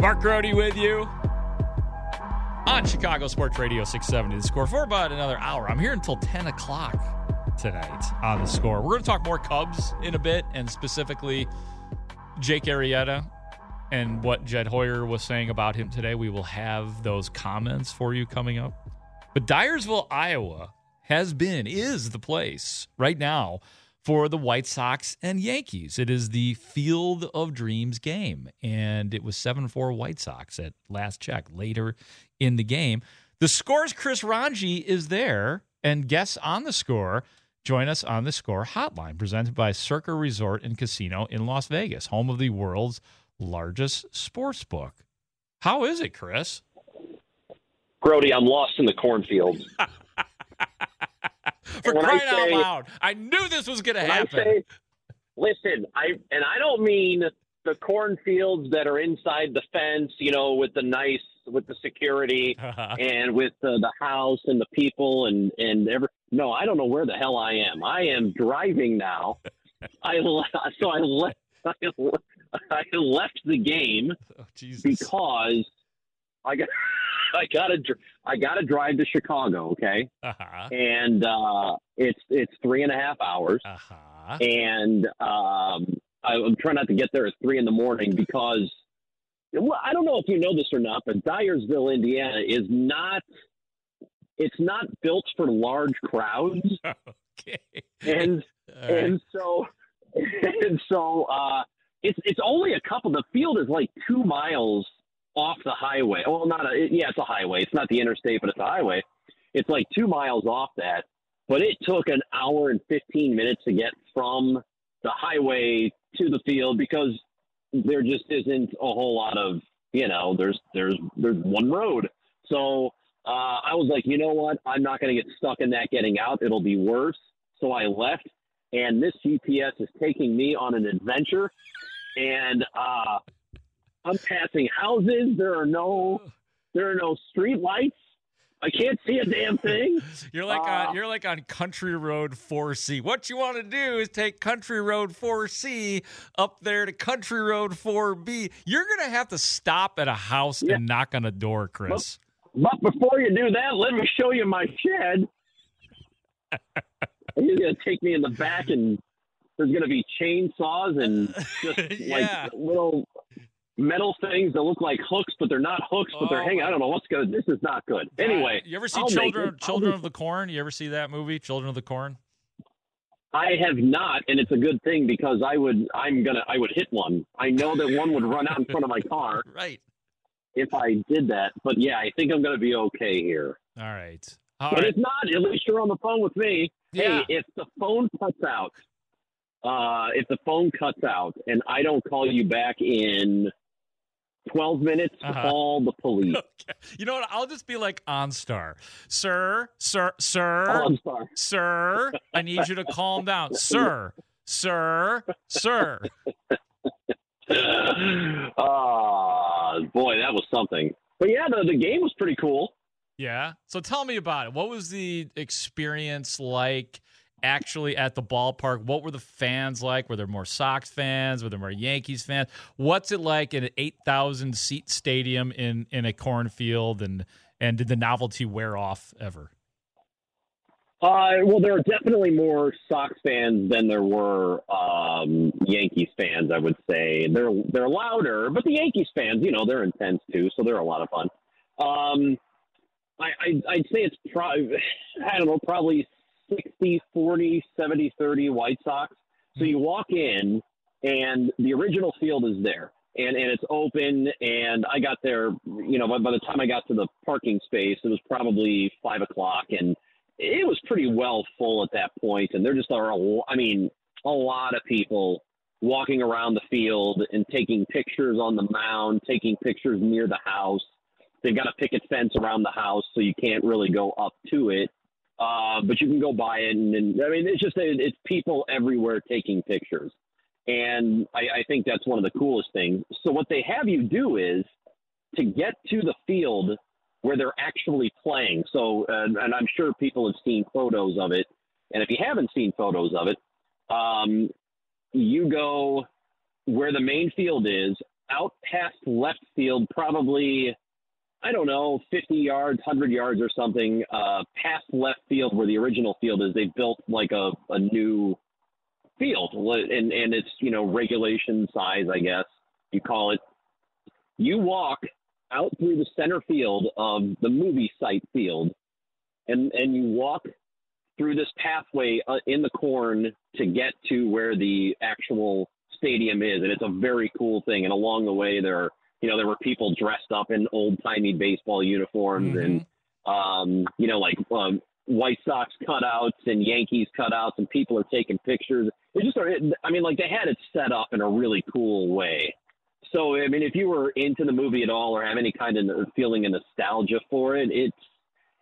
Mark Grote with you on Chicago Sports Radio 670 The Score for about another hour. I'm here until 10 o'clock tonight on The Score. We're going to talk more Cubs in a bit and specifically Jake Arrieta and what Jed Hoyer was saying about him today. We will have those comments for you coming up. But Dyersville, Iowa has been, is the place right now for the White Sox and Yankees. It is the Field of Dreams game, and it was 7 4 White Sox at last check later in the game. The score's Chris Rongey is there, and guests on the score join us on the score hotline presented by Circa Resort and Casino in Las Vegas, home of the world's largest sports book. How is it, Chris? Grote, I'm lost in the cornfield. For crying say- out loud. I knew this was going to happen. say, listen, I and I don't mean the cornfields that are inside the fence, you know, with the nice, with the security uh-huh. and with the, the house and the people and and every. No, I don't know where the hell I am. I am driving now. I so I left. I left the game oh, because I got I got to I got to drive to Chicago. Okay. Uh-huh. and uh, it's it's three and a half hours, Uh-huh. and um, I, I'm trying not to get there at three in the morning because well, I don't know if you know this or not, but Dyersville, Indiana, is not it's not built for large crowds, Okay. and right. and so and so uh, it's it's only a couple. The field is like two miles off the highway. Well, not a yeah, it's a highway. It's not the interstate, but it's a highway. It's like two miles off that. But it took an hour and fifteen minutes to get from the highway to the field because there just isn't a whole lot of you know. There's there's there's one road. So uh, I was like, you know what? I'm not going to get stuck in that getting out. It'll be worse. So I left, and this GPS is taking me on an adventure, and uh, I'm passing houses. There are no, there are no street lights. I can't see a damn thing. You're like Uh, on you're like on Country Road 4C. What you want to do is take Country Road 4C up there to Country Road 4B. You're gonna have to stop at a house Yeah. and knock on a door, Chris. But before you do that, let me show you my shed. You're going to take me in the back, and there's going to be chainsaws and just Yeah. like little metal things that look like hooks, but they're not hooks, but they're Oh, hanging. I don't know what's to. This is not good. Anyway, you ever see I'll Children Children of the Corn? You ever see that movie, Children of the Corn? I have not, and it's a good thing because I would. I'm gonna. I would hit one. I know that one would run out in front of my car Right. if I did that. But yeah, I think I'm going to be okay here. All right. All but right. if not, at least you're on the phone with me. Yeah. Hey, if the phone cuts out, uh, if the phone cuts out and I don't call you back in 12 minutes, Uh-huh. call the police. Okay. You know what? I'll just be like OnStar. Sir, sir, sir, Oh, sir, I need you to calm down. Sir, sir, sir. Ah, boy, that was something. But yeah, the, the game was pretty cool. Yeah. So tell me about it. What was the experience like actually at the ballpark? What were the fans like? Were there more Sox fans? Were there more Yankees fans? What's it like in an 8,000 seat stadium in, in a cornfield? And, and did the novelty wear off ever? Uh, well, there are definitely more Sox fans than there were um, Yankees fans. I would say they're they're louder, but the Yankees fans, you know, they're intense too, so they're a lot of fun. Um, I, I I'd say it's probably I don't know, probably 60, 40, 70, 30 White Sox. So you walk in, and the original field is there. and and it's open. And I got there, you know, by, by the time I got to the parking space, it was probably five o'clock, and it was pretty well full at that point. And there just are, a, I mean, a lot of people walking around the field and taking pictures on the mound, taking pictures near the house. They've got a picket fence around the house, so you can't really go up to it. Uh, but you can go buy it, and, and I mean, it's just it's people everywhere taking pictures, and I, I think that's one of the coolest things. So what they have you do is to get to the field where they're actually playing. So, and, and I'm sure people have seen photos of it, and if you haven't seen photos of it, um, you go where the main field is, out past left field, probably I don't know, 50 yards, 100 yards or something, uh, past left field where the original field is. They've built like a, a new field, and, and it's, you know, regulation size, I guess you call it. You walk out through the center field of the movie site field, and, and you walk through this pathway uh, in the corn to get to where the actual stadium is. And it's a very cool thing. And along the way, there are you know, there were people dressed up in old timey baseball uniforms mm-hmm. and, um, you know, like um, White Sox cutouts and Yankees cutouts, and people are taking pictures. It just, I mean, like they had it set up in a really cool way. So, I mean, if you were into the movie at all or have any kind of feeling of nostalgia for it, it's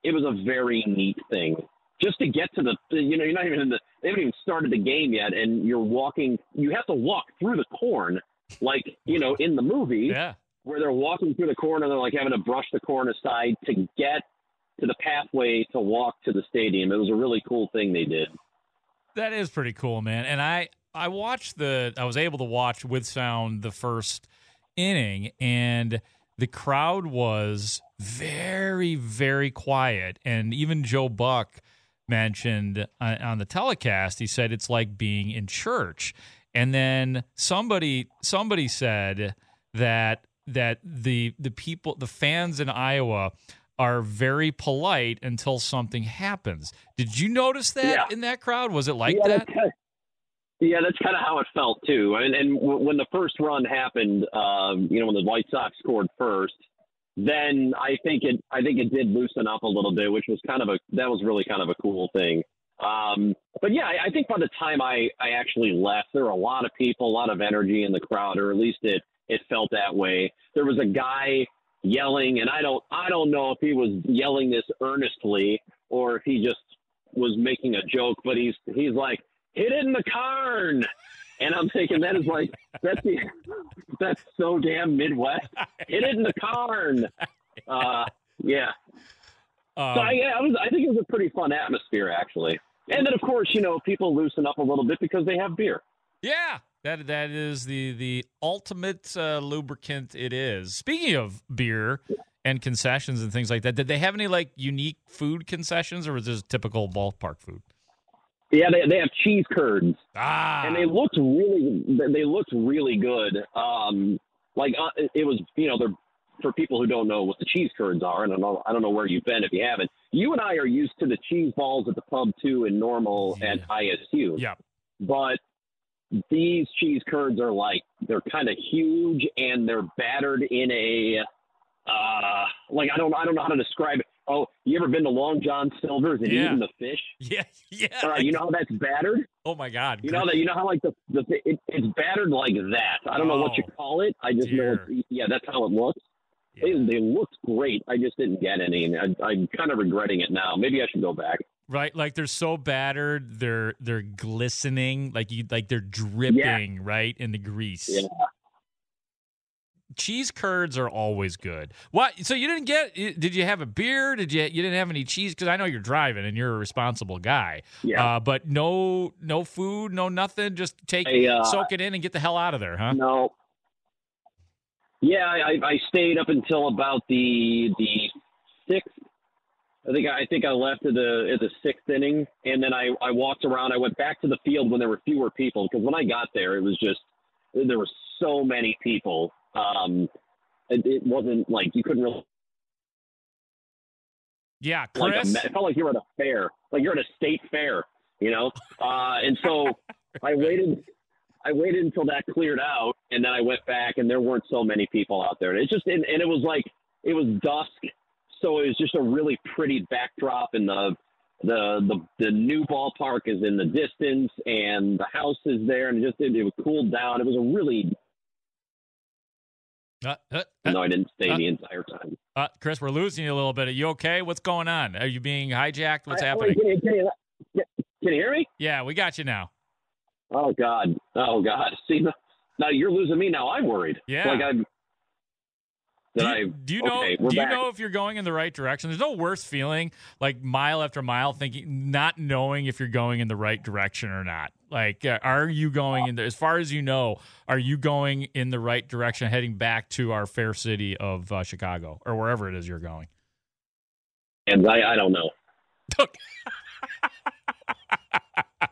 it was a very neat thing. Just to get to the, you know, you're not even in the, they haven't even started the game yet, and you're walking. You have to walk through the corn, like you know, in the movie. Yeah where they're walking through the corn and they're like having to brush the corn aside to get to the pathway to walk to the stadium. It was a really cool thing they did. That is pretty cool, man. And I I watched the I was able to watch with sound the first inning and the crowd was very very quiet and even Joe Buck mentioned uh, on the telecast he said it's like being in church. And then somebody somebody said that that the the people the fans in Iowa are very polite until something happens. Did you notice that yeah. in that crowd? Was it like yeah, that? That's kind of, yeah, that's kind of how it felt too. And, and w- when the first run happened, um, you know, when the White Sox scored first, then I think it I think it did loosen up a little bit, which was kind of a that was really kind of a cool thing. Um, but yeah, I, I think by the time I I actually left, there were a lot of people, a lot of energy in the crowd, or at least it it felt that way. There was a guy yelling, and I don't I don't know if he was yelling this earnestly or if he just was making a joke, but he's he's like, hit it in the carn. And I'm thinking that is like that's the that's so damn Midwest. Hit it in the carn. Uh, yeah. Um, so I, yeah, I was. I think it was a pretty fun atmosphere actually. And then of course you know people loosen up a little bit because they have beer. Yeah, that that is the the ultimate uh, lubricant. It is. Speaking of beer and concessions and things like that, did they have any like unique food concessions, or was this typical ballpark food? Yeah, they they have cheese curds, ah. and they looked really they looked really good. Um, like uh, it was, you know, they're for people who don't know what the cheese curds are, and I don't know, I don't know where you've been if you haven't. You and I are used to the cheese balls at the pub too, and normal yeah. at ISU. Yeah. But these cheese curds are like they're kind of huge and they're battered in a uh like I don't I don't know how to describe it. Oh, you ever been to Long John Silver's and yeah. eaten the fish? Yeah, yeah. All right, you know how that's battered? Oh my God! You know that you know how like the the it, it's battered like that. I don't oh, know what you oh, call it. I just dear. know yeah, that's how it looks. Yeah. They, they looked great. I just didn't get any, I, I'm kind of regretting it now. Maybe I should go back. Right, like they're so battered, they're they're glistening, like you like they're dripping yeah. right in the grease. Yeah. Cheese curds are always good. What? So you didn't get? Did you have a beer? Did you? You didn't have any cheese? Because I know you're driving and you're a responsible guy. Yeah. Uh, but no, no food, no nothing. Just take, uh, soak it in, and get the hell out of there, huh? No. Yeah, I, I stayed up until about the the sixth I think I think I left at the at the sixth inning, and then I I walked around. I went back to the field when there were fewer people because when I got there, it was just there were so many people. Um, it, it wasn't like you couldn't really. Yeah, Chris. Like a, it felt like you were at a fair, like you're at a state fair, you know. Uh, and so I waited. I waited until that cleared out, and then I went back, and there weren't so many people out there. It's just, and, and it was like it was dusk, so it was just a really pretty backdrop, and the the the the new ballpark is in the distance, and the house is there, and it just it, it cooled down. It was a really Uh, uh, no, uh, I didn't stay uh, the entire time. uh, Chris, we're losing you a little bit. Are you okay? What's going on? Are you being hijacked? What's I- happening? Can you, can, you, can you hear me? Yeah, we got you now. Oh God! Oh God! See, now you're losing me. Now I'm worried. Yeah. Like I'm. Do you, do you know? okay, we're do you back. know if you're going in the right direction? There's no worse feeling like mile after mile, thinking not knowing if you're going in the right direction or not. Like, uh, are you going in the? As far as you know, are you going in the right direction, heading back to our fair city of uh, Chicago or wherever it is you're going? And I, I don't know.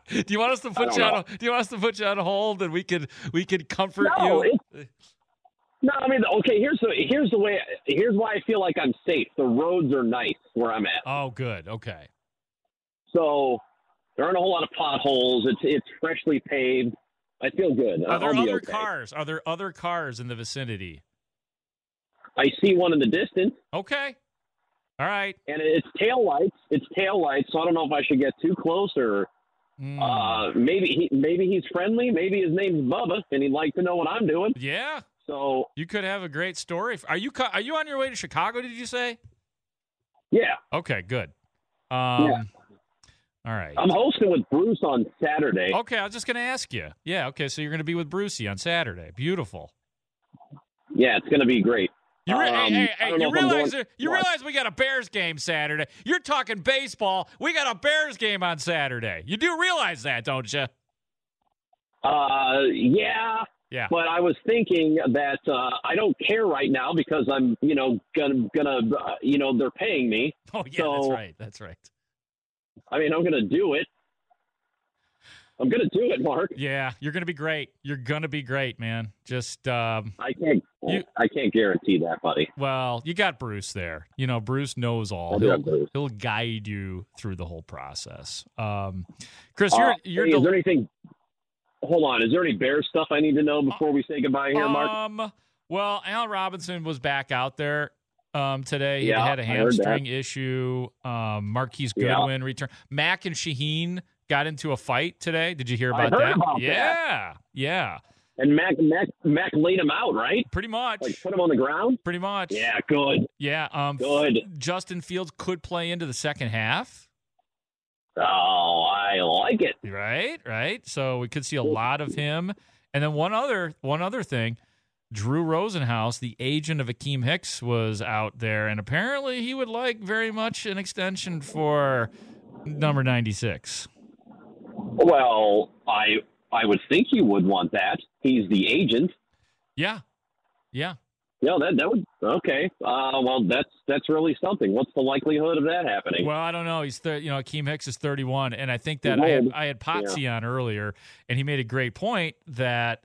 do you want us to put you on? A, do you want us to put you on hold and we could we could comfort No, you? No, I mean, okay. Here's the here's the way. Here's why I feel like I'm safe. The roads are nice where I'm at, Oh, good. Okay. so there aren't a whole lot of potholes. It's it's freshly paved. I feel good. Are there I'll other okay. cars? Are there other cars in the vicinity? I see one in the distance, Okay. All right. and it's tail lights. It's tail lights. So I don't know if I should get too close or Hmm. uh, maybe he maybe he's friendly. Maybe his name's Bubba, and he'd like to know what I'm doing. yeah. So You could have a great story. Are you are you on your way to Chicago? Did you say? yeah, Okay, good. Um, Yeah. All right. I'm hosting with Bruce on Saturday. Okay, I was just going to ask you. Yeah. Okay, so you're going to be with Brucey on Saturday. Beautiful. Yeah, it's going to be great. You, re- Um, hey, hey, hey, you know if I'm realize going- you realize we got a Bears game Saturday. You're talking baseball. We got a Bears game on Saturday. You do realize that, don't you? Uh, yeah, Yeah. but I was thinking that uh, I don't care right now because I'm, you know, gonna gonna, uh, you know, they're paying me. Oh yeah, that's right. That's right. I mean, I'm gonna do it. I'm gonna do it, Mark. Yeah, you're to be great. You're to be great, man. Just um, I can't. You- I can't guarantee that, buddy. well, you got Bruce there. You know, Bruce knows all. He'll, Bruce. he'll guide you through the whole process. Um, Chris, Uh, you're you're hey, is there anything? Hold on. Is there any bear stuff I need to know before we say goodbye here, Mark? Um, well, Al Robinson was back out there um, today. He Yeah, had a hamstring issue. Um, Marquise Yeah. Goodwin returned. Mack and Shaheen got into a fight today. Did you hear about that? about that. yeah, yeah, And Mack, Mack, Mack laid him out, right? pretty much. Like put him on the ground. pretty much. Yeah, good, Yeah. Um, good. Justin Fields could play into the second half. Oh, I like it. Right, right. So we could see a lot of him. And then one other one other thing, Drew Rosenhaus, the agent of Akiem Hicks, was out there, and apparently he would like very much an extension for number ninety six. Well, I I would think you would want that. He's the agent. Yeah, yeah. Yeah, that that would okay. Uh, well, that's that's really something. What's the likelihood of that happening? Well, I don't know. He's thir- you know Akiem Hicks is thirty one, and I think that I had. I had Potsy on earlier, and he made a great point that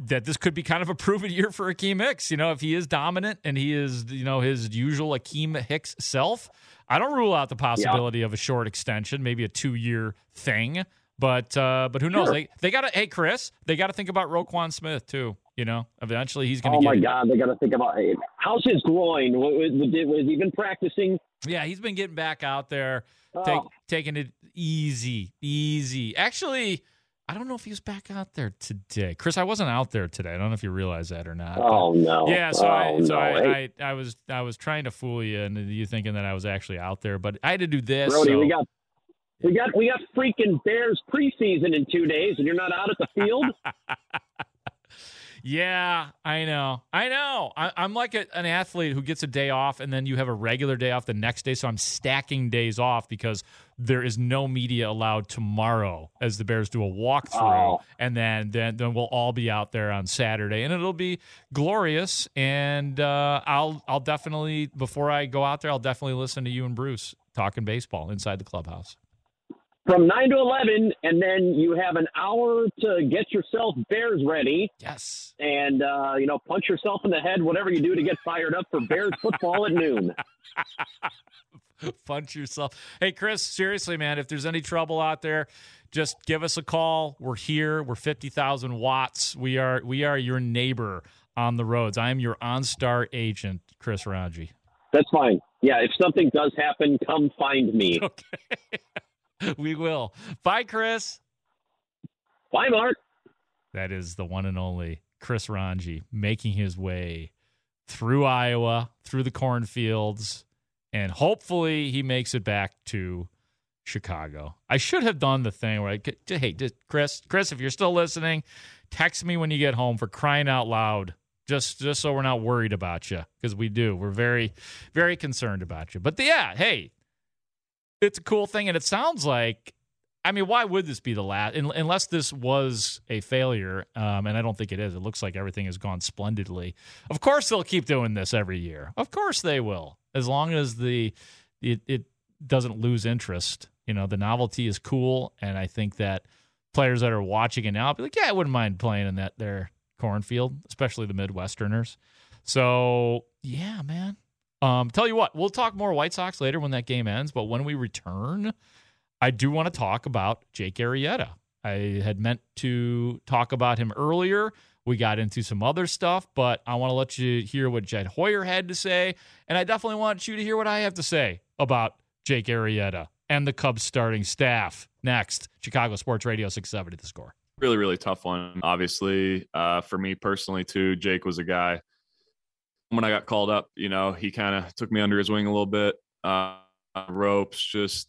that this could be kind of a proven year for Akiem Hicks. You know, if he is dominant and he is you know his usual Akiem Hicks self, I don't rule out the possibility of a short extension, maybe a two year thing. But uh, but who knows? Sure. They they got to hey Chris, they got to think about Roquan Smith too. You know, eventually he's going to oh my God, they got to think about it. how's his groin. Was, was, he been practicing? Yeah, he's been getting back out there, Oh. take, taking it easy, easy. Actually, I don't know if he was back out there today, Chris. I wasn't out there today. I don't know if you realize that or not. Oh no. yeah, so oh, I so no. I, Hey, I I was I was trying to fool you and you thinking that I was actually out there, but I had to do this. Brody, so- we got we got we got freaking Bears preseason in two days, and you're not out at the field. Yeah, I know. I know. I, I'm like a, an athlete who gets a day off and then you have a regular day off the next day. So I'm stacking days off because there is no media allowed tomorrow as the Bears do a walkthrough. Oh. And then, then, then we'll all be out there on Saturday and it'll be glorious. And uh, I'll, I'll definitely, before I go out there, I'll definitely listen to you and Bruce talking baseball inside the clubhouse. From nine to eleven, and then you have an hour to get yourself Bears ready, Yes. and uh, you know punch yourself in the head, whatever you do to get fired up for Bears football at noon. punch yourself. Hey, Chris, seriously, man, if there's any trouble out there, just give us a call. We're here. We're 50,000 watts. We are we are your neighbor on the roads. I am your OnStar agent, Chris Rongey. That's fine. Yeah, if something does happen, come find me. Okay. we will. Bye, Chris. Bye, Mark. That is the one and only Chris Rongey making his way through Iowa, through the cornfields, and hopefully he makes it back to Chicago. I should have done the thing where I get, hey, Chris, Chris, if you're still listening, text me when you get home for crying out loud. Just, just so we're not worried about you, because we do. We're very, very concerned about you. But the, yeah, hey, it's a cool thing, and it sounds like I mean, why would this be the last? Unless this was a failure, um, and I don't think it is. It looks like everything has gone splendidly. Of course, they'll keep doing this every year. Of course, they will, as long as the it, it doesn't lose interest. You know, the novelty is cool, and I think that players that are watching it now be like, yeah, I wouldn't mind playing in that their cornfield, especially the Midwesterners. So yeah, man. Um, tell you what, we'll talk more White Sox later when that game ends. But when we return, I do want to talk about Jake Arrieta. I had meant to talk about him earlier. We got into some other stuff, but I want to let you hear what Jed Hoyer had to say. And I definitely want you to hear what I have to say about Jake Arrieta and the Cubs starting staff. Next, Chicago Sports Radio 670 the score. Really, really tough one. Obviously, uh, for me personally, too, Jake was a guy. When I got called up, you know, he kind of took me under his wing a little bit. Uh, ropes, just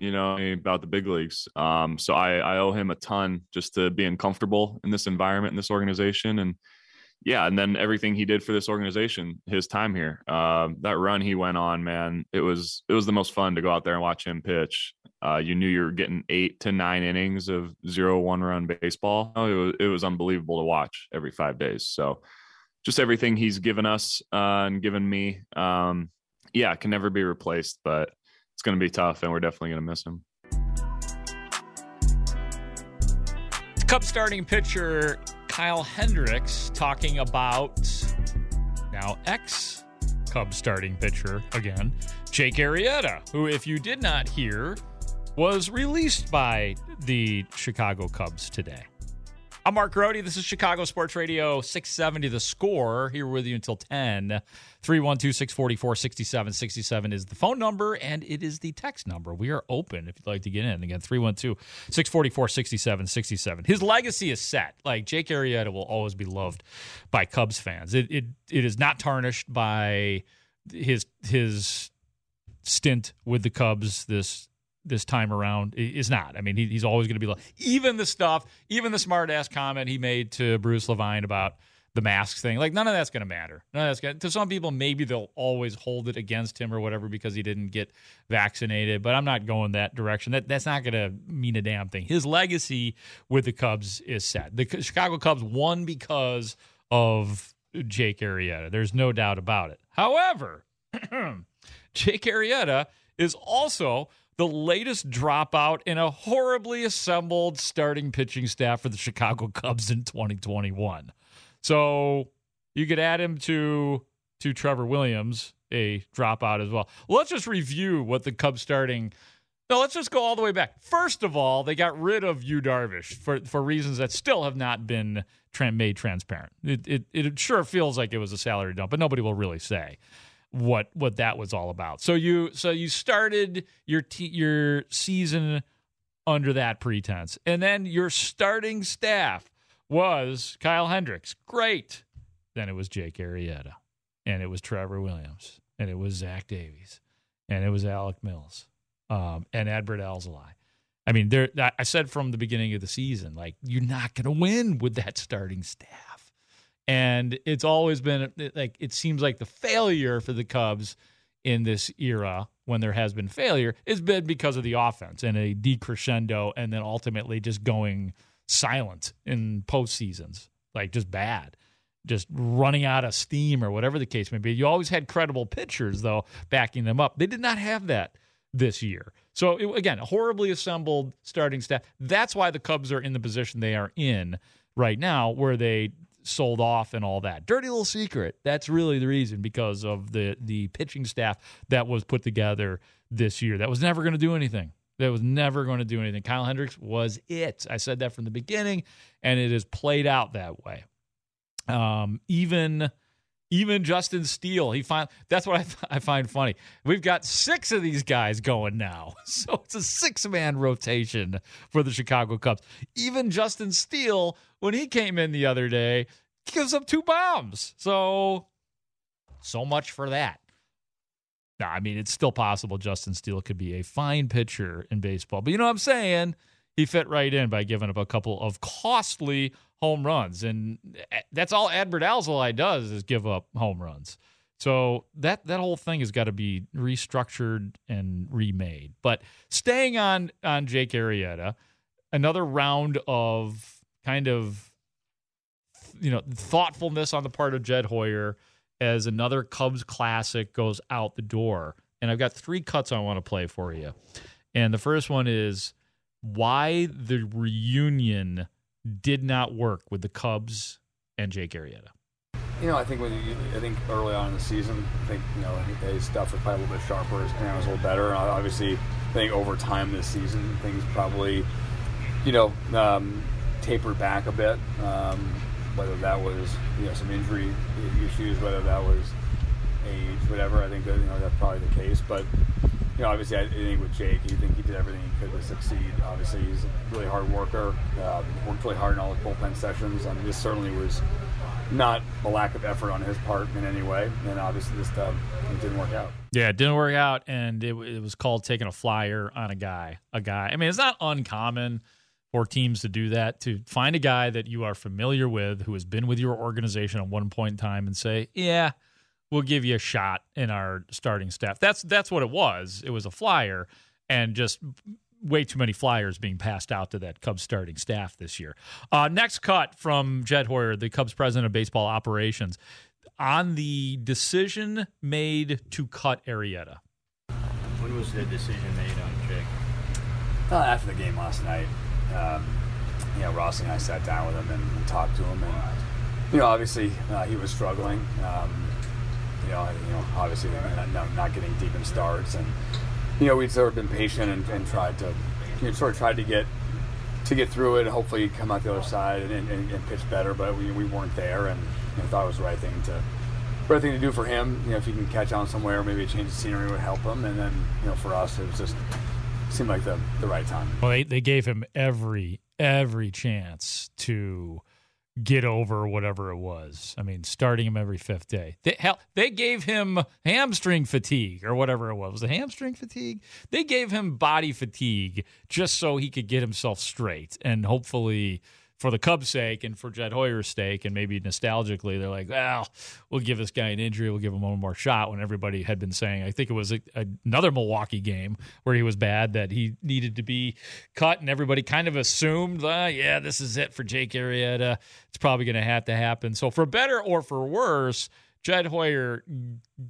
you know, about the big leagues. Um, so I, I owe him a ton just to being comfortable in this environment, in this organization. And yeah, and then everything he did for this organization, his time here, um, that run he went on, man, it was, it was the most fun to go out there and watch him pitch. Uh, you knew you were getting eight to nine innings of zero one run baseball. It was, it was unbelievable to watch every five days. So just everything he's given us uh, and given me, um, yeah, can never be replaced. But it's going to be tough, and we're definitely going to miss him. Cubs starting pitcher Kyle Hendricks talking about now ex Cubs starting pitcher again, Jake Arrieta, who, if you did not hear, was released by the Chicago Cubs today. I'm Mark Grote. This is Chicago Sports Radio 670 The Score. Here with you until 10. 312 644 6767 is the phone number, and it is the text number. We are open if you'd like to get in. Again, 312 644 6767. His legacy is set. Like Jake Arrieta will always be loved by Cubs fans. It, it, it is not tarnished by his his stint with the Cubs this this time around is not. I mean, he, he's always going to be like, even the stuff, even the smart ass comment he made to Bruce Levine about the masks thing, like none of that's going to matter. None of that's going to some people, maybe they'll always hold it against him or whatever because he didn't get vaccinated, but I'm not going that direction. That That's not going to mean a damn thing. His legacy with the Cubs is set. The Chicago Cubs won because of Jake Arrieta. There's no doubt about it. However, Jake Arrieta is also the latest dropout in a horribly assembled starting pitching staff for the Chicago Cubs in 2021. So you could add him to to Trevor Williams, a dropout as well. Let's just review what the Cubs starting. No, let's just go all the way back. First of all, they got rid of Yu Darvish for for reasons that still have not been made transparent. It, it it sure feels like it was a salary dump, but nobody will really say what what that was all about. So you so you started your t- your season under that pretense, and then your starting staff was Kyle Hendricks. Great. Then it was Jake Arrieta, and it was Trevor Williams, and it was Zach Davies, and it was Alec Mills, um, and Adbert Alzolay. I mean, there. I said from the beginning of the season, like you're not going to win with that starting staff and it's always been like it seems like the failure for the Cubs in this era when there has been failure has been because of the offense and a decrescendo and then ultimately just going silent in post seasons, like just bad, just running out of steam or whatever the case may be. You always had credible pitchers though backing them up. They did not have that this year. So it, again, a horribly assembled starting staff. That's why the Cubs are in the position they are in right now, where they sold off and all that. Dirty little secret. That's really the reason because of the the pitching staff that was put together this year. That was never going to do anything. That was never going to do anything. Kyle Hendricks was it. I said that from the beginning, and it has played out that way. Um, even even Justin Steele, he find that's what I, I find funny. We've got six of these guys going now, so it's a six man rotation for the Chicago Cubs. Even Justin Steele, when he came in the other day, gives up two bombs. So, so much for that. Now, I mean, it's still possible Justin Steele could be a fine pitcher in baseball, but you know what I'm saying? He fit right in by giving up a couple of costly home runs. And eh, that's all Adbert Alzolay does is give up home runs. So that that whole thing has got to be restructured and remade. But staying on on Jake Arrieta, another round of kind of you know thoughtfulness on the part of Jed Hoyer as another Cubs classic goes out the door. And I've got three cuts I want to play for you. And the first one is why the reunion did not work with the Cubs and Jake Arrieta? You know, I think when you, I think early on in the season, I think you know his stuff was probably a little bit sharper. His command was a little better. Obviously, I think over time this season, things probably, you know, um, tapered back a bit. Um, whether that was you know some injury issues, whether that was age, whatever. I think that you know that's probably the case. But you know, obviously, I think with Jake, you think he did everything he could to succeed. Obviously, he's a really hard worker. Uh, worked really hard in all his bullpen sessions. I mean, this certainly was not a lack of effort on his part in any way. And obviously, this uh, didn't work out. Yeah, it didn't work out, and it, it was called taking a flyer on a guy. A guy. I mean, it's not uncommon for teams to do that to find a guy that you are familiar with who has been with your organization at one point in time and say, yeah we'll give you a shot in our starting staff. That's that's what it was. It was a flyer and just way too many flyers being passed out to that Cubs starting staff this year. Uh, next cut from Jed Hoyer, the Cubs president of baseball operations, on the decision made to cut Arrieta. When was the decision made on Jake? Uh, after the game last night, um, you know, Ross and I sat down with him and, and talked to him, and you know, obviously uh, he was struggling. Um, you know, you know, obviously not, not getting deep in starts, and you know, we'd sort of been patient and, and tried to, you know, sort of tried to get to get through it, and hopefully come out the other side and, and, and pitch better. But we, we weren't there, and you know, thought it was the right thing to right thing to do for him. You know, if he can catch on somewhere, maybe a change of scenery would help him. And then, you know, for us, it was just seemed like the the right time. Well, they, they gave him every every chance to get over whatever it was. I mean, starting him every fifth day. They, hell, they gave him hamstring fatigue or whatever it was. Was it hamstring fatigue? They gave him body fatigue just so he could get himself straight and hopefully for the Cubs' sake and for Jed Hoyer's sake, and maybe nostalgically, they're like, well, we'll give this guy an injury, we'll give him one more shot. When everybody had been saying, I think it was a, another Milwaukee game where he was bad that he needed to be cut, and everybody kind of assumed, uh, yeah, this is it for Jake Arrieta. It's probably going to have to happen. So for better or for worse, Jed Hoyer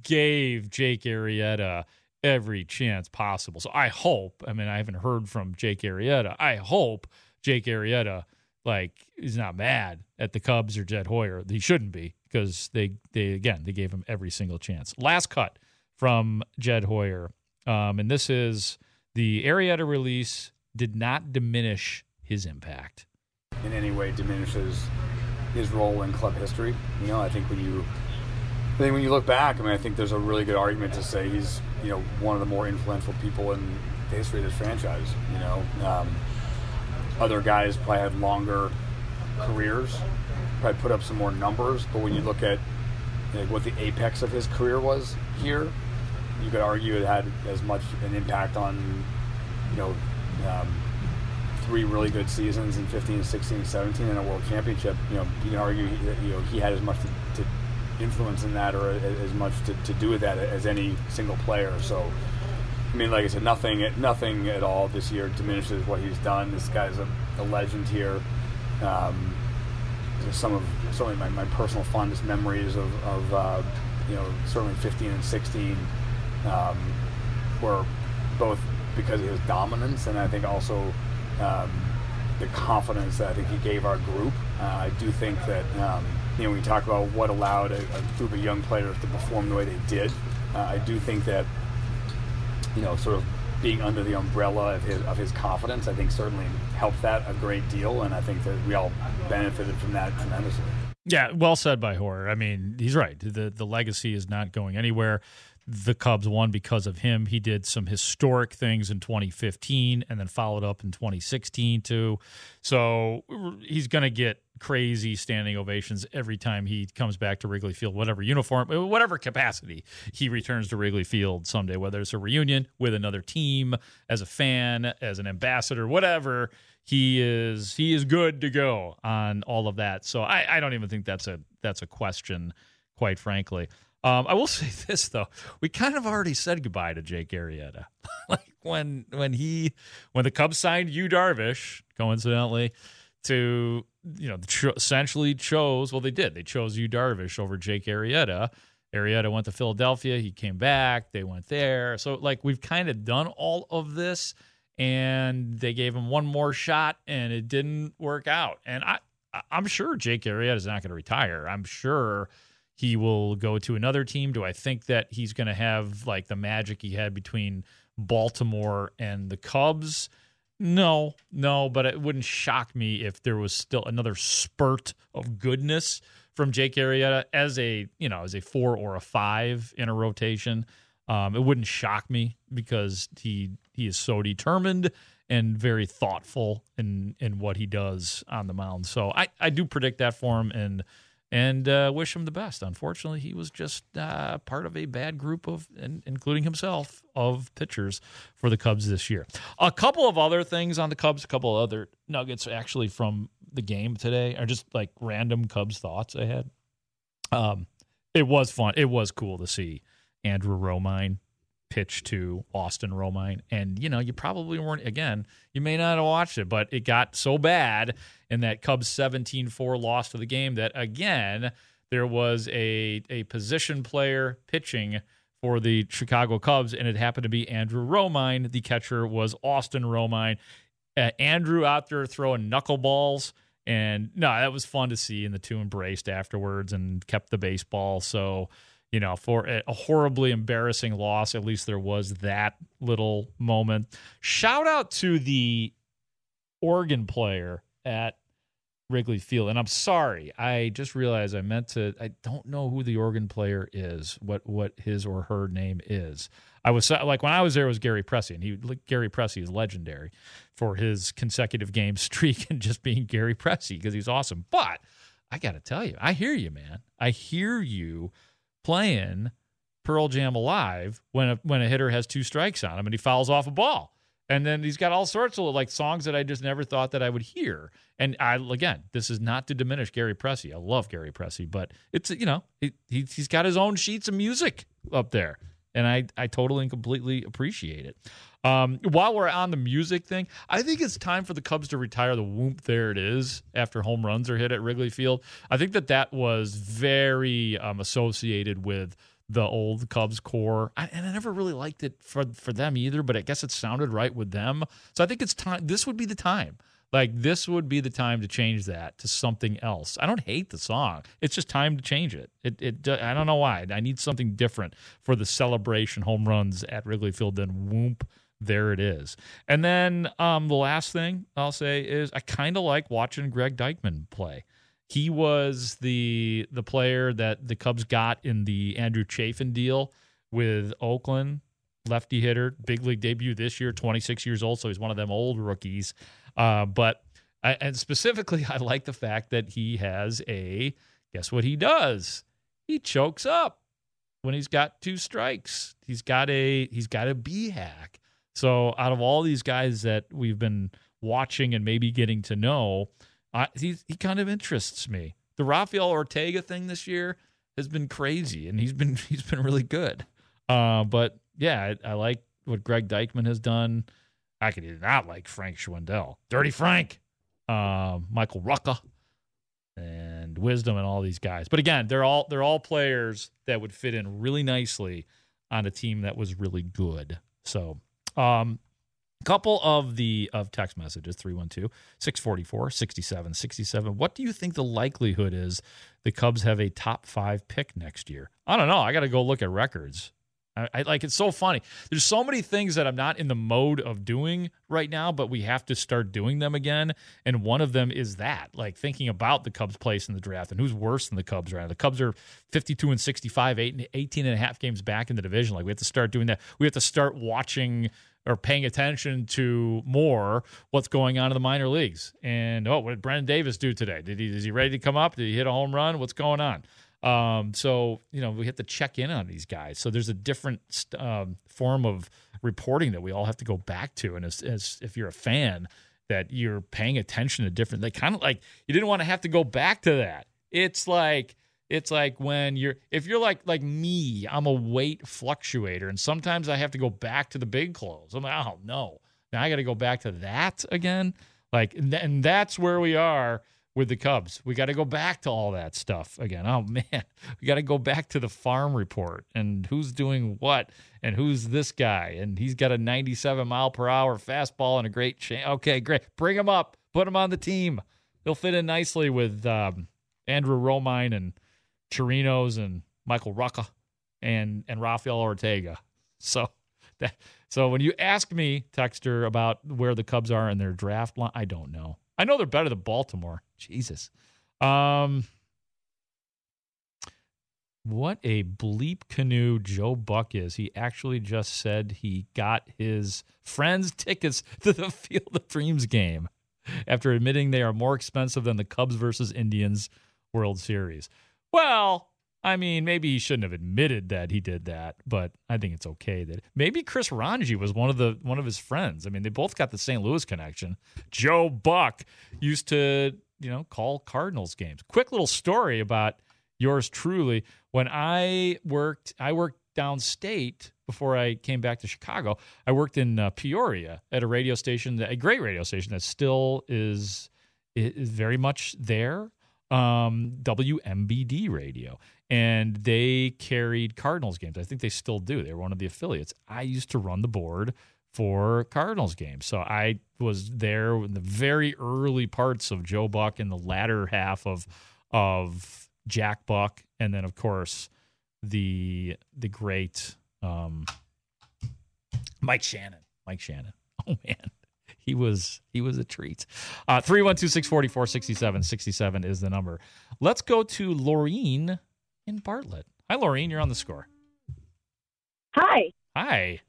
gave Jake Arrieta every chance possible. So I hope, I mean, I haven't heard from Jake Arrieta. I hope Jake Arrieta like he's not mad at the Cubs or Jed Hoyer. He shouldn't be because they they again they gave him every single chance. Last cut from Jed Hoyer, um, and this is the Arrieta release did not diminish his impact in any way. Diminishes his role in club history. You know, I think when you I think when you look back, I mean, I think there's a really good argument to say he's you know one of the more influential people in the history of this franchise. You know. Um, other guys probably had longer careers, probably put up some more numbers. But when you look at what the apex of his career was here, you could argue it had as much an impact on, you know, um, three really good seasons in 15, 16, 17, and a world championship. You know, you can argue that you know he had as much to, to influence in that, or as much to, to do with that as any single player. So I mean, like I said, nothing, nothing at all this year diminishes what he's done. This guy's a, a legend here. Um, some of certainly my, my personal fondest memories of, of uh, you know certainly 15 and 16 um, were both because of his dominance and I think also um, the confidence that I think he gave our group. Uh, I do think that um, you know, when you talk about what allowed a, a group of young players to perform the way they did, uh, I do think that, you know, sort of being under the umbrella of his, of his confidence, I think certainly helped that a great deal. And I think that we all benefited from that tremendously. Yeah, well said by Hoyer. I mean, he's right. The the legacy is not going anywhere. The Cubs won because of him. He did some historic things in 2015 and then followed up in 2016 too. So he's going to get crazy standing ovations every time he comes back to Wrigley Field, whatever uniform, uh, whatever capacity he returns to Wrigley Field someday, whether it's a reunion with another team, as a fan, as an ambassador, whatever. He is he is good to go on all of that. So I, I don't even think that's a that's a question, quite frankly. Um, I will say this though, we kind of already said goodbye to Jake Arrieta. like when when he when the Cubs signed Yu Darvish, coincidentally, to you know essentially chose well they did they chose Yu Darvish over Jake Arrieta. Arrieta went to Philadelphia. He came back. They went there. So like we've kind of done all of this, and they gave him one more shot, and it didn't work out. And I I'm sure Jake Arrieta is not going to retire. I'm sure he will go to another team. Do I think that he's going to have like the magic he had between Baltimore and the Cubs? No, no, but it wouldn't shock me if there was still another spurt of goodness from Jake Arrieta as a you know as a four or a five in a rotation. Um, it wouldn't shock me because he he is so determined and very thoughtful in in what he does on the mound. So I I do predict that for him and and uh, wish him the best. Unfortunately, he was just uh, part of a bad group of, including himself, of pitchers for the Cubs this year. A couple of other things on the Cubs, a couple of other nuggets actually from the game today, are just like random Cubs thoughts I had. Um, it was fun. It was cool to see Andrew Romine pitch to Austin Romine. And, you know, you probably weren't, again, you may not have watched it, but it got so bad in that Cubs 17 4 loss to the game that, again, there was a, a position player pitching for the Chicago Cubs, and it happened to be Andrew Romine. The catcher was Austin Romine. Uh, Andrew out there throwing knuckleballs. And no, that was fun to see. And the two embraced afterwards and kept the baseball. So, you know, for a horribly embarrassing loss, at least there was that little moment. Shout out to the organ player at Wrigley Field. And I'm sorry, I just realized I meant to I don't know who the organ player is, what what his or her name is. I was like when I was there it was Gary Pressey and he Gary Pressey is legendary for his consecutive game streak and just being Gary Pressey because he's awesome. But I got to tell you, I hear you, man. I hear you playing Pearl Jam Alive when a, when a hitter has two strikes on him and he fouls off a ball. And then he's got all sorts of like songs that I just never thought that I would hear. And I again, this is not to diminish Gary Pressey. I love Gary Pressey, but it's you know he, he has got his own sheets of music up there, and I I totally and completely appreciate it. Um, while we're on the music thing, I think it's time for the Cubs to retire the whoop. There it is after home runs are hit at Wrigley Field. I think that that was very um, associated with the old Cubs core, I, and I never really liked it for for them either. But I guess it sounded right with them, so I think it's time. This would be the time. Like this would be the time to change that to something else. I don't hate the song. It's just time to change it. It, it I don't know why. I need something different for the celebration home runs at Wrigley Field than whoop. There it is. And then um, the last thing I'll say is I kind of like watching Greg Deichmann play. He was the the player that the Cubs got in the Andrew Chafin deal with Oakland, lefty hitter, big league debut this year, 26 years old, so he's one of them old rookies. Uh, but I, and specifically, I like the fact that he has a guess what he does? He chokes up when he's got two strikes. He's got a he's got a B hack. So out of all these guys that we've been watching and maybe getting to know, I, he he kind of interests me. The Rafael Ortega thing this year has been crazy, and he's been he's been really good. Uh, but yeah, I, I, like what Greg Deichmann has done. I could not like Frank Schwindel, Dirty Frank, uh, Michael Rucker, and Wisdom, and all these guys. But again, they're all they're all players that would fit in really nicely on a team that was really good. So, um, Couple of the of text messages 312 644 6767. What do you think the likelihood is the Cubs have a top five pick next year? I don't know. I got to go look at records. I, I, like it's so funny. There's so many things that I'm not in the mode of doing right now, but we have to start doing them again. And one of them is that, like thinking about the Cubs' place in the draft and who's worse than the Cubs right now. The Cubs are 52 and 65, eight and 18 and a half games back in the division. Like we have to start doing that. We have to start watching or paying attention to more what's going on in the minor leagues. And oh, what did Brennen Davis do today? Did he is he ready to come up? Did he hit a home run? What's going on? Um, so you know we have to check in on these guys. So there's a different um, form of reporting that we all have to go back to. And as, as if you're a fan, that you're paying attention to different. They kind of like you didn't want to have to go back to that. It's like it's like when you're if you're like like me, I'm a weight fluctuator, and sometimes I have to go back to the big clothes. I'm like, oh no, now I got to go back to that again. Like, and that's where we are with the Cubs. We got to go back to all that stuff again. Oh man, we got to go back to the farm report and who's doing what and who's this guy and he's got a 97 mile per hour fastball and a great chain. Okay, great. Bring him up. Put him on the team. He'll fit in nicely with um, Andrew Romine and Chirinos and Michael Rucker and and Rafael Ortega. So that so when you ask me, Texter, about where the Cubs are in their draft line, I don't know. I know they're better than Baltimore. Jesus. Um what a bleep canoe Joe Buck is. He actually just said he got his friends tickets to the Field of Dreams game after admitting they are more expensive than the Cubs versus Indians World Series. Well, I mean, maybe he shouldn't have admitted that he did that, but I think it's okay that maybe Chris Rongey was one of the one of his friends. I mean, they both got the St. Louis connection. Joe Buck used to, you know, call Cardinals games. Quick little story about yours truly. When I worked, I worked downstate before I came back to Chicago. I worked in uh, Peoria at a radio station, a great radio station that still is is very much there um, WMBD radio, and they carried Cardinals games. I think they still do. They were one of the affiliates. I used to run the board for Cardinals games, so I was there in the very early parts of Joe Buck and the latter half of of Jack Buck, and then of course the the great um, Mike Shannon. Mike Shannon. Oh man he was he was a treat. Uh 312-644-6767 is the number. Let's go to Laureen in Bartlett. Hi Laureen, you're on the score. Hi. Hi.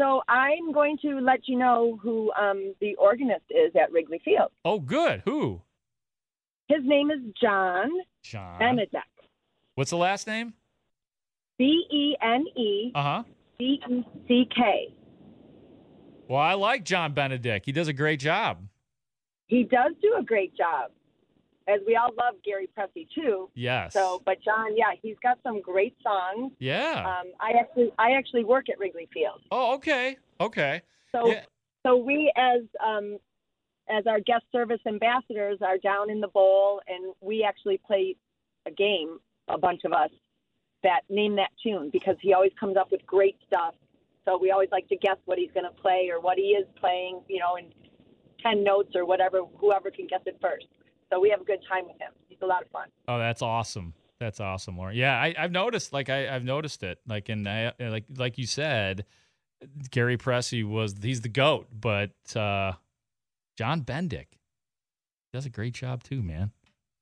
So I'm going to let you know who um, the organist is at Wrigley Field. Oh, good. Who? His name is John. John. Benedek. What's the last name? B E N E. Uh huh. C E C K. Well, I like John Benedek. He does a great job. He does do a great job. As we all love Gary Pressey too. Yes. So, but John, yeah, he's got some great songs. Yeah. Um, I actually, I actually work at Wrigley Field. Oh, okay, okay. So, Yeah. so we as um, as our guest service ambassadors are down in the bowl, and we actually play a game. A bunch of us that name that tune because he always comes up with great stuff. So we always like to guess what he's going to play or what he is playing, you know, in 10 notes or whatever, whoever can guess it first. So we have a good time with him. He's a lot of fun. Oh, that's awesome. That's awesome, Lauren. Yeah, I, I've noticed. Like I, I've noticed it. Like and I, like like you said, Gary Pressey was he's the goat, but uh, John Bendick does a great job too, man.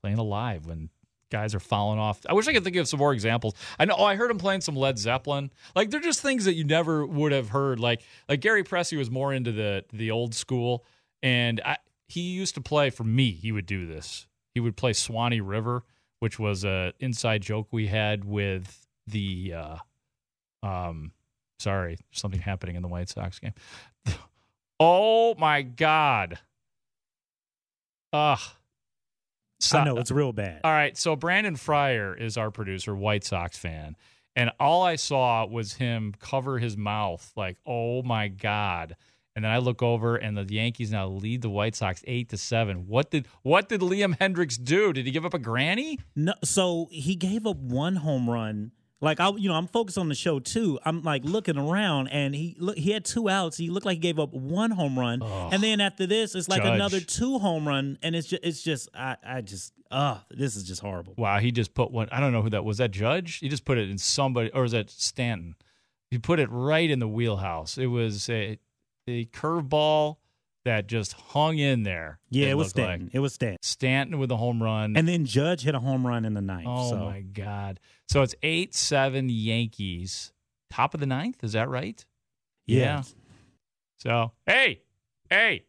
Playing alive when guys are falling off. I wish I could think of some more examples. I know. Oh, I heard him playing some Led Zeppelin. Like they're just things that you never would have heard. Like like Gary Pressey was more into the the old school, and I, he used to play for me. He would do this. He would play Swanee River, which was a inside joke we had with the. Uh, um, sorry, something happening in the White Sox game. oh my God. Ugh. I know it's real bad. All right, so Brandon Fryer is our producer, White Sox fan, and all I saw was him cover his mouth like, "Oh my god." And then I look over and the Yankees now lead the White Sox 8 to 7. What did what did Liam Hendriks do? Did he give up a granny? No, so he gave up one home run Like I, you know, I'm focused on the show too. I'm like looking around, and he look, he had two outs. He looked like he gave up one home run, and then after this, it's like Judge. another two home run, and it's just, it's just, I, I just, uh, this is just horrible. Wow, he just put one. I don't know who that was. That Judge? He just put it in somebody, or is that Stanton? He put it right in the wheelhouse. It was a a curveball that just hung in there. Yeah, it was Stanton. like. It was Stanton, Stanton with a home run. and then Judge hit a home run in the ninth. oh so. my god! So it's eight seven Yankees. Top of the ninth. Is that right? yeah. So hey, hey.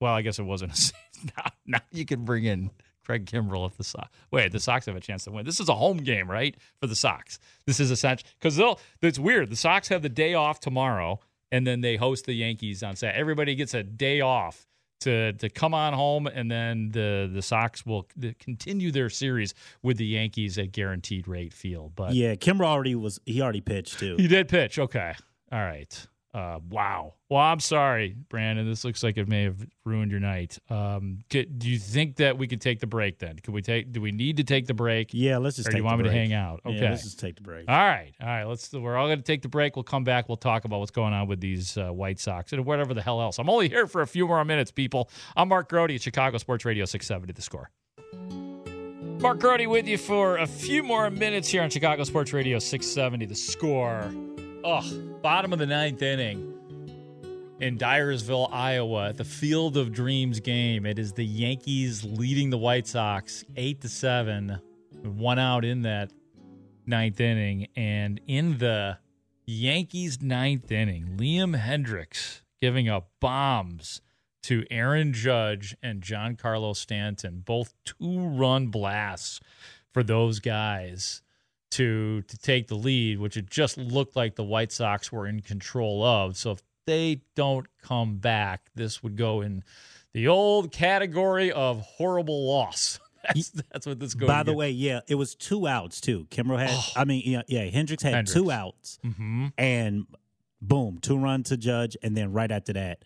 Well, I guess it wasn't a save. Now, now you can bring in Craig Kimbrel if the Sox. Wait, the Sox have a chance to win. This is a home game, right, for the Sox. This is essential because they'll. It's weird. The Sox have the day off tomorrow, and then they host the Yankees on Saturday. Everybody gets a day off to to come on home, and then the the Sox will continue their series with the Yankees at Guaranteed Rate Field. But Yeah, Kimber already was. He already pitched too. he did pitch. Okay. All right. Uh, wow. Well, I'm sorry, Brandon. This looks like it may have ruined your night. Um, c- do you think that we could take the break then? Could we take? Do we need to take the break? Yeah, let's just. Or take do you want the me to break. hang out? Okay. Yeah, let's just take the break. All right. All right. Let's. We're all going to take the break. We'll come back. We'll talk about what's going on with these uh, White Sox and whatever the hell else. I'm only here for a few more minutes, people. I'm Mark Grote at Chicago Sports Radio 670 The Score. Mark Grote with you for a few more minutes here on Chicago Sports Radio 670 The Score. Ugh, bottom of the ninth inning in Dyersville, Iowa, at the Field of Dreams game. It is the Yankees leading the White Sox eight to seven, one out in that ninth inning, and in the Yankees ninth inning, Liam Hendriks giving up bombs to Aaron Judge and Giancarlo Stanton, both two-run blasts for those guys to to take the lead, which it just looked like the White Sox were in control of. So if they don't come back, this would go in the old category of horrible loss. That's that's what this goes. By the way, yeah, it was two outs too. Kimbrel had, I mean, yeah, yeah, Hendriks had Hendriks. two outs, hmm and boom, two run to Judge, and then right after that,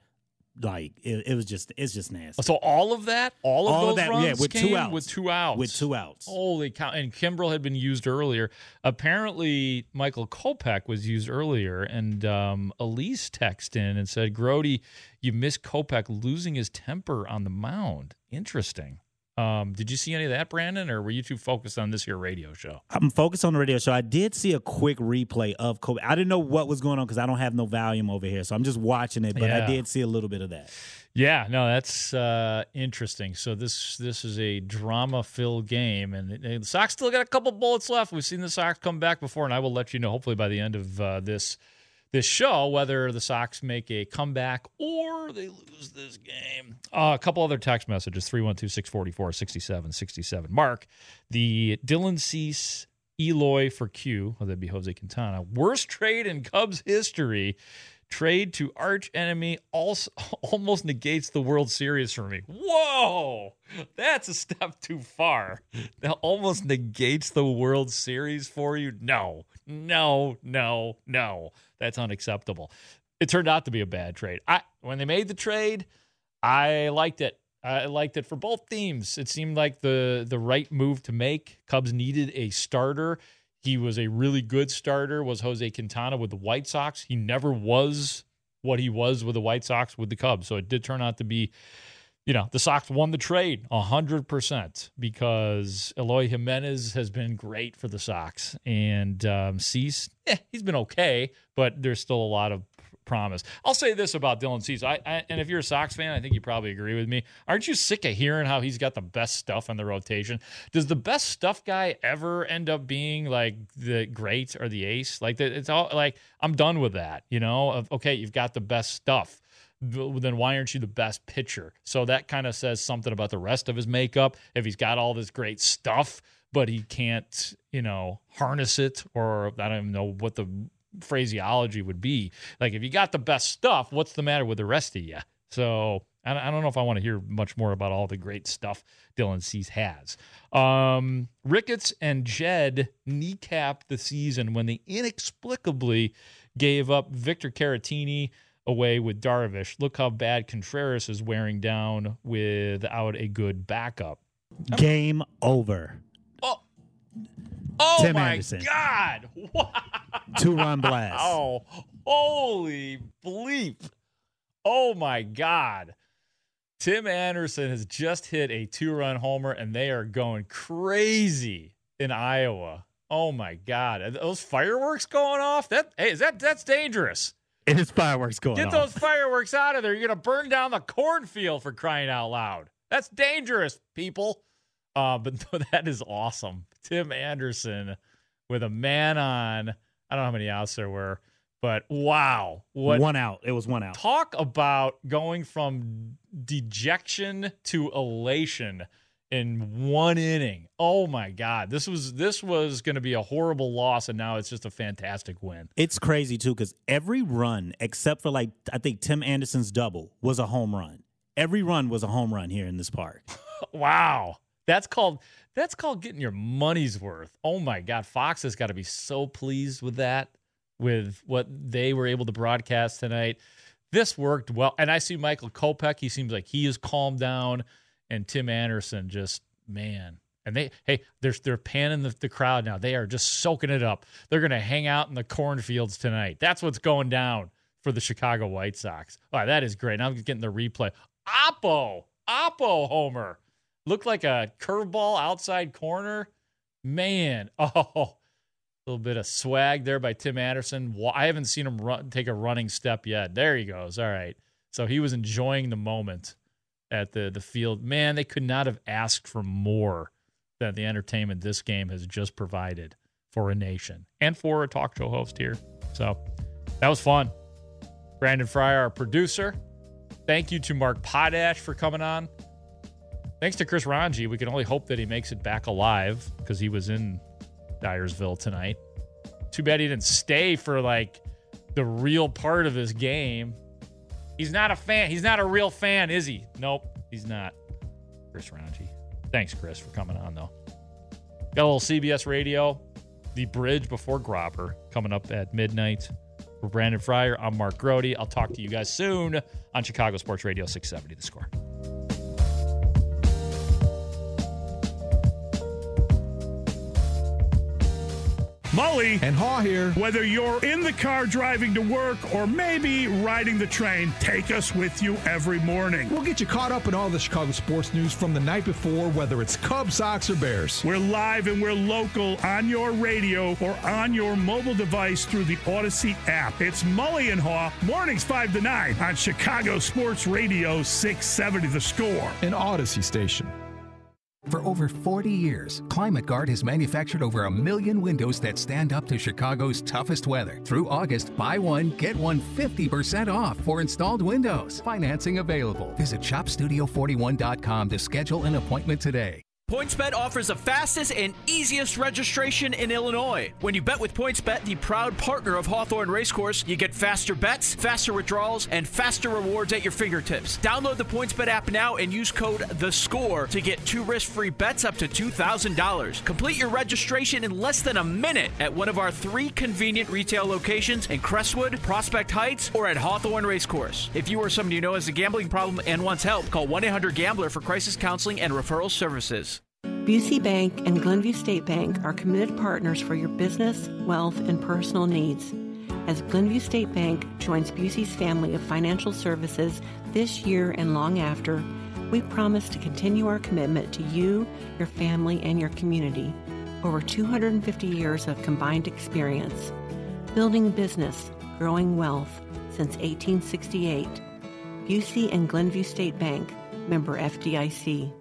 like it, it was just, it's just nasty. so all of that, all of All those of that, runs yeah, with two outs. with two outs, with two outs. Holy cow! And Kimbrel had been used earlier. Apparently, Michael Kopech was used earlier, and um, Elise texted in and said, "Grote, you missed Kopech losing his temper on the mound. Interesting. Um, did you see any of that, Brandon, or were you too focused on this here radio show? I'm focused on the radio show. I did see a quick replay of Kobe. I didn't know what was going on because I don't have no volume over here, so I'm just watching it. But Yeah. I did see a little bit of that. Yeah, no, that's uh, interesting. So this this is a drama filled game, and, and the Sox still got a couple bullets left. We've seen the Sox come back before, and I will let you know hopefully by the end of uh, this this show whether the Sox make a comeback or they lose this game. Uh, a couple other text messages 312 644 6767. Mark, the Dylan Cease Eloy for Q, well, that'd be Jose Quintana, worst trade in Cubs history. Trade to arch enemy also almost negates the World Series for me. Whoa, that's a step too far. That almost negates the World Series for you. No, no, no, no. That's unacceptable. It turned out to be a bad trade. I when they made the trade, I liked it. I liked it for both teams. It seemed like the the right move to make. Cubs needed a starter. He was a really good starter. Was Jose Quintana with the White Sox? He never was what he was with the White Sox with the Cubs. So it did turn out to be, you know, the Sox won the trade hundred percent because Eloy Jimenez has been great for the Sox and um, Cease, eh, he's been okay, but there's still a lot of promise. I'll say this about Dylan Cease, I, I and if you're a Sox fan, I think you probably agree with me. Aren't you sick of hearing how he's got the best stuff in the rotation? Does the best stuff guy ever end up being like the great or the ace? Like it's all like I'm done with that. You know, of okay, you've got the best stuff. Then why aren't you the best pitcher? So that kind of says something about the rest of his makeup. If he's got all this great stuff, but he can't, you know, harness it, or I don't even know what the phraseology would be. Like if you got the best stuff, what's the matter with the rest of you? So I don't know if I want to hear much more about all the great stuff Dylan Cease has. Um, Ricketts and Jed kneecapped the season when they inexplicably gave up Victor Caratini away with Darvish. Look how bad Contreras is wearing down without a good backup. Game over. Oh, Oh Tim my Anderson. God! Wow. Two run blast. Oh, holy bleep! Oh my God! Tim Anderson has just hit a two-run homer, and they are going crazy in Iowa. Oh my God! Are those fireworks going off? That hey, is that that's dangerous? It is fireworks going Get off. those fireworks out of there. You're going to burn down the cornfield for crying out loud. That's dangerous, people. Uh, but that is awesome. Tim Anderson with a man on. I don't know how many outs there were, but wow. What one out. It was one out. talk about going from dejection to elation in one inning. Oh my god. This was this was going to be a horrible loss and now it's just a fantastic win. It's crazy too because every run except for like I think Tim Anderson's double was a home run. Every run was a home run here in this park. Wow. That's called that's called getting your money's worth. Oh my God. Fox has got to be so pleased with that, with what they were able to broadcast tonight. This worked well. And I see Michael Kopech. He seems like he is calmed down. And Tim Anderson just, man. And they, hey, they're they're panning the, the crowd now. They are just soaking it up. They're gonna hang out in the cornfields tonight. That's what's going down for the Chicago White Sox. All right, that is great. Now I'm getting the replay. Oppo, Oppo homer looked like a curveball outside corner. Man, oh, a little bit of swag there by Tim Anderson. I haven't seen him run, take a running step yet. There he goes. All right. So he was enjoying the moment at the, the field. Man, they could not have asked for more than the entertainment this game has just provided for a nation and for a talk show host here. So that was fun. Brandon Fryer, our producer. Thank you to Mark Potash for coming on. Thanks to Chris Rongey. We can only hope that he makes it back alive because he was in Dyersville tonight. Too bad he didn't stay for like the real part of this game. He's not a fan. He's not a real fan, is he? Nope, he's not. Chris Rongey. Thanks, Chris, for coming on, though. Got a little CBS radio, The Bridge Before Gropper coming up at midnight. For Brandon Fryer, I'm Mark Grote. I'll talk to you guys soon on Chicago Sports Radio 670 The Score. Mully and Haugh here. Whether you're in the car driving to work or maybe riding the train, take us with you every morning. We'll get you caught up in all the Chicago sports news from the night before, whether it's Cubs, Sox, or Bears. We're live and we're local on your radio or on your mobile device through the Odyssey app. It's Mully and Haugh, mornings 5 to 9 on Chicago Sports Radio 670 The Score. An Odyssey station. For over 40 years, Climate Guard has manufactured over a million windows that stand up to Chicago's toughest weather. Through August, buy one, get one 50% off for installed windows. Financing available. Visit shopstudio41.com to schedule an appointment today. PointsBet offers the fastest and easiest registration in Illinois. When you bet with PointsBet, the proud partner of Hawthorne Racecourse, you get faster bets, faster withdrawals, and faster rewards at your fingertips. Download the PointsBet app now and use code THESCORE to get two risk-free bets up to $2,000. Complete your registration in less than a minute at one of our three convenient retail locations in Crestwood, Prospect Heights, or at Hawthorne Racecourse. If you or someone you know has a gambling problem and wants help, call 1-800-GAMBLER for crisis counseling and referral services. Busey Bank and Glenview State Bank are committed partners for your business, wealth, and personal needs. As Glenview State Bank joins Busey's family of financial services this year and long after, we promise to continue our commitment to you, your family, and your community. Over 250 years of combined experience. Building business, growing wealth since 1868. Busey and Glenview State Bank, member FDIC.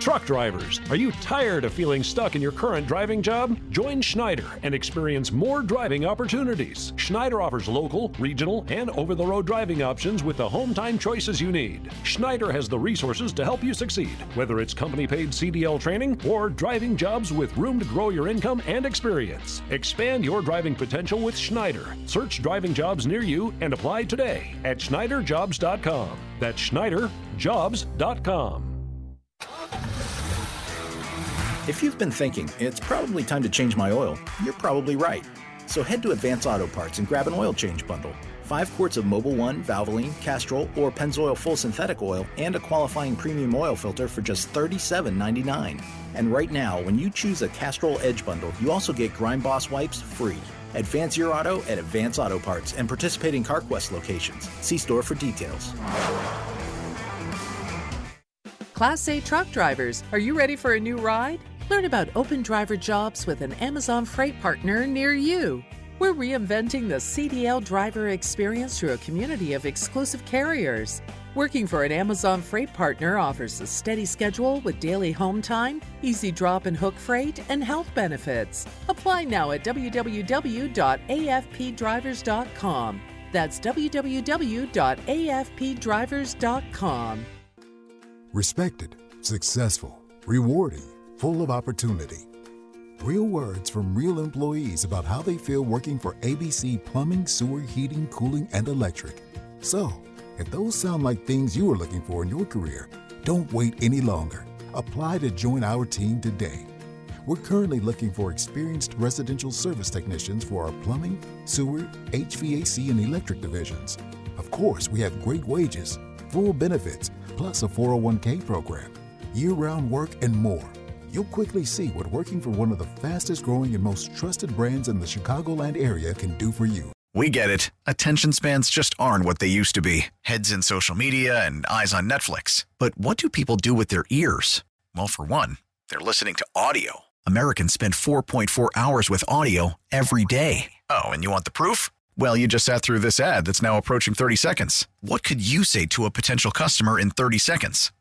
Truck drivers, are you tired of feeling stuck in your current driving job? Join Schneider and experience more driving opportunities. Schneider offers local, regional, and over the road driving options with the home time choices you need. Schneider has the resources to help you succeed, whether it's company paid CDL training or driving jobs with room to grow your income and experience. Expand your driving potential with Schneider. Search driving jobs near you and apply today at SchneiderJobs.com. That's SchneiderJobs.com. If you've been thinking it's probably time to change my oil, you're probably right. So head to Advance Auto Parts and grab an oil change bundle. Five quarts of Mobil 1, Valvoline, Castrol, or Pennzoil Full Synthetic Oil, and a qualifying premium oil filter for just $37.99. And right now, when you choose a Castrol Edge bundle, you also get Grime Boss wipes free. Advance your auto at Advance Auto Parts and participating CarQuest locations. See store for details. Class A truck drivers, are you ready for a new ride? Learn about open driver jobs with an Amazon freight partner near you. We're reinventing the CDL driver experience through a community of exclusive carriers. Working for an Amazon freight partner offers a steady schedule with daily home time, easy drop and hook freight, and health benefits. Apply now at www.afpdrivers.com. That's www.afpdrivers.com. Respected, successful, rewarding, full of opportunity. Real words from real employees about how they feel working for ABC Plumbing, Sewer, Heating, Cooling, and Electric. So, if those sound like things you are looking for in your career, don't wait any longer. Apply to join our team today. We're currently looking for experienced residential service technicians for our plumbing, sewer, HVAC, and electric divisions. Of course, we have great wages, full benefits, plus a 401k program, year round work, and more. You'll quickly see what working for one of the fastest growing and most trusted brands in the Chicagoland area can do for you. We get it. Attention spans just aren't what they used to be heads in social media and eyes on Netflix. But what do people do with their ears? Well, for one, they're listening to audio. Americans spend 4.4 hours with audio every day. Oh, and you want the proof? Well, you just sat through this ad that's now approaching 30 seconds. What could you say to a potential customer in 30 seconds?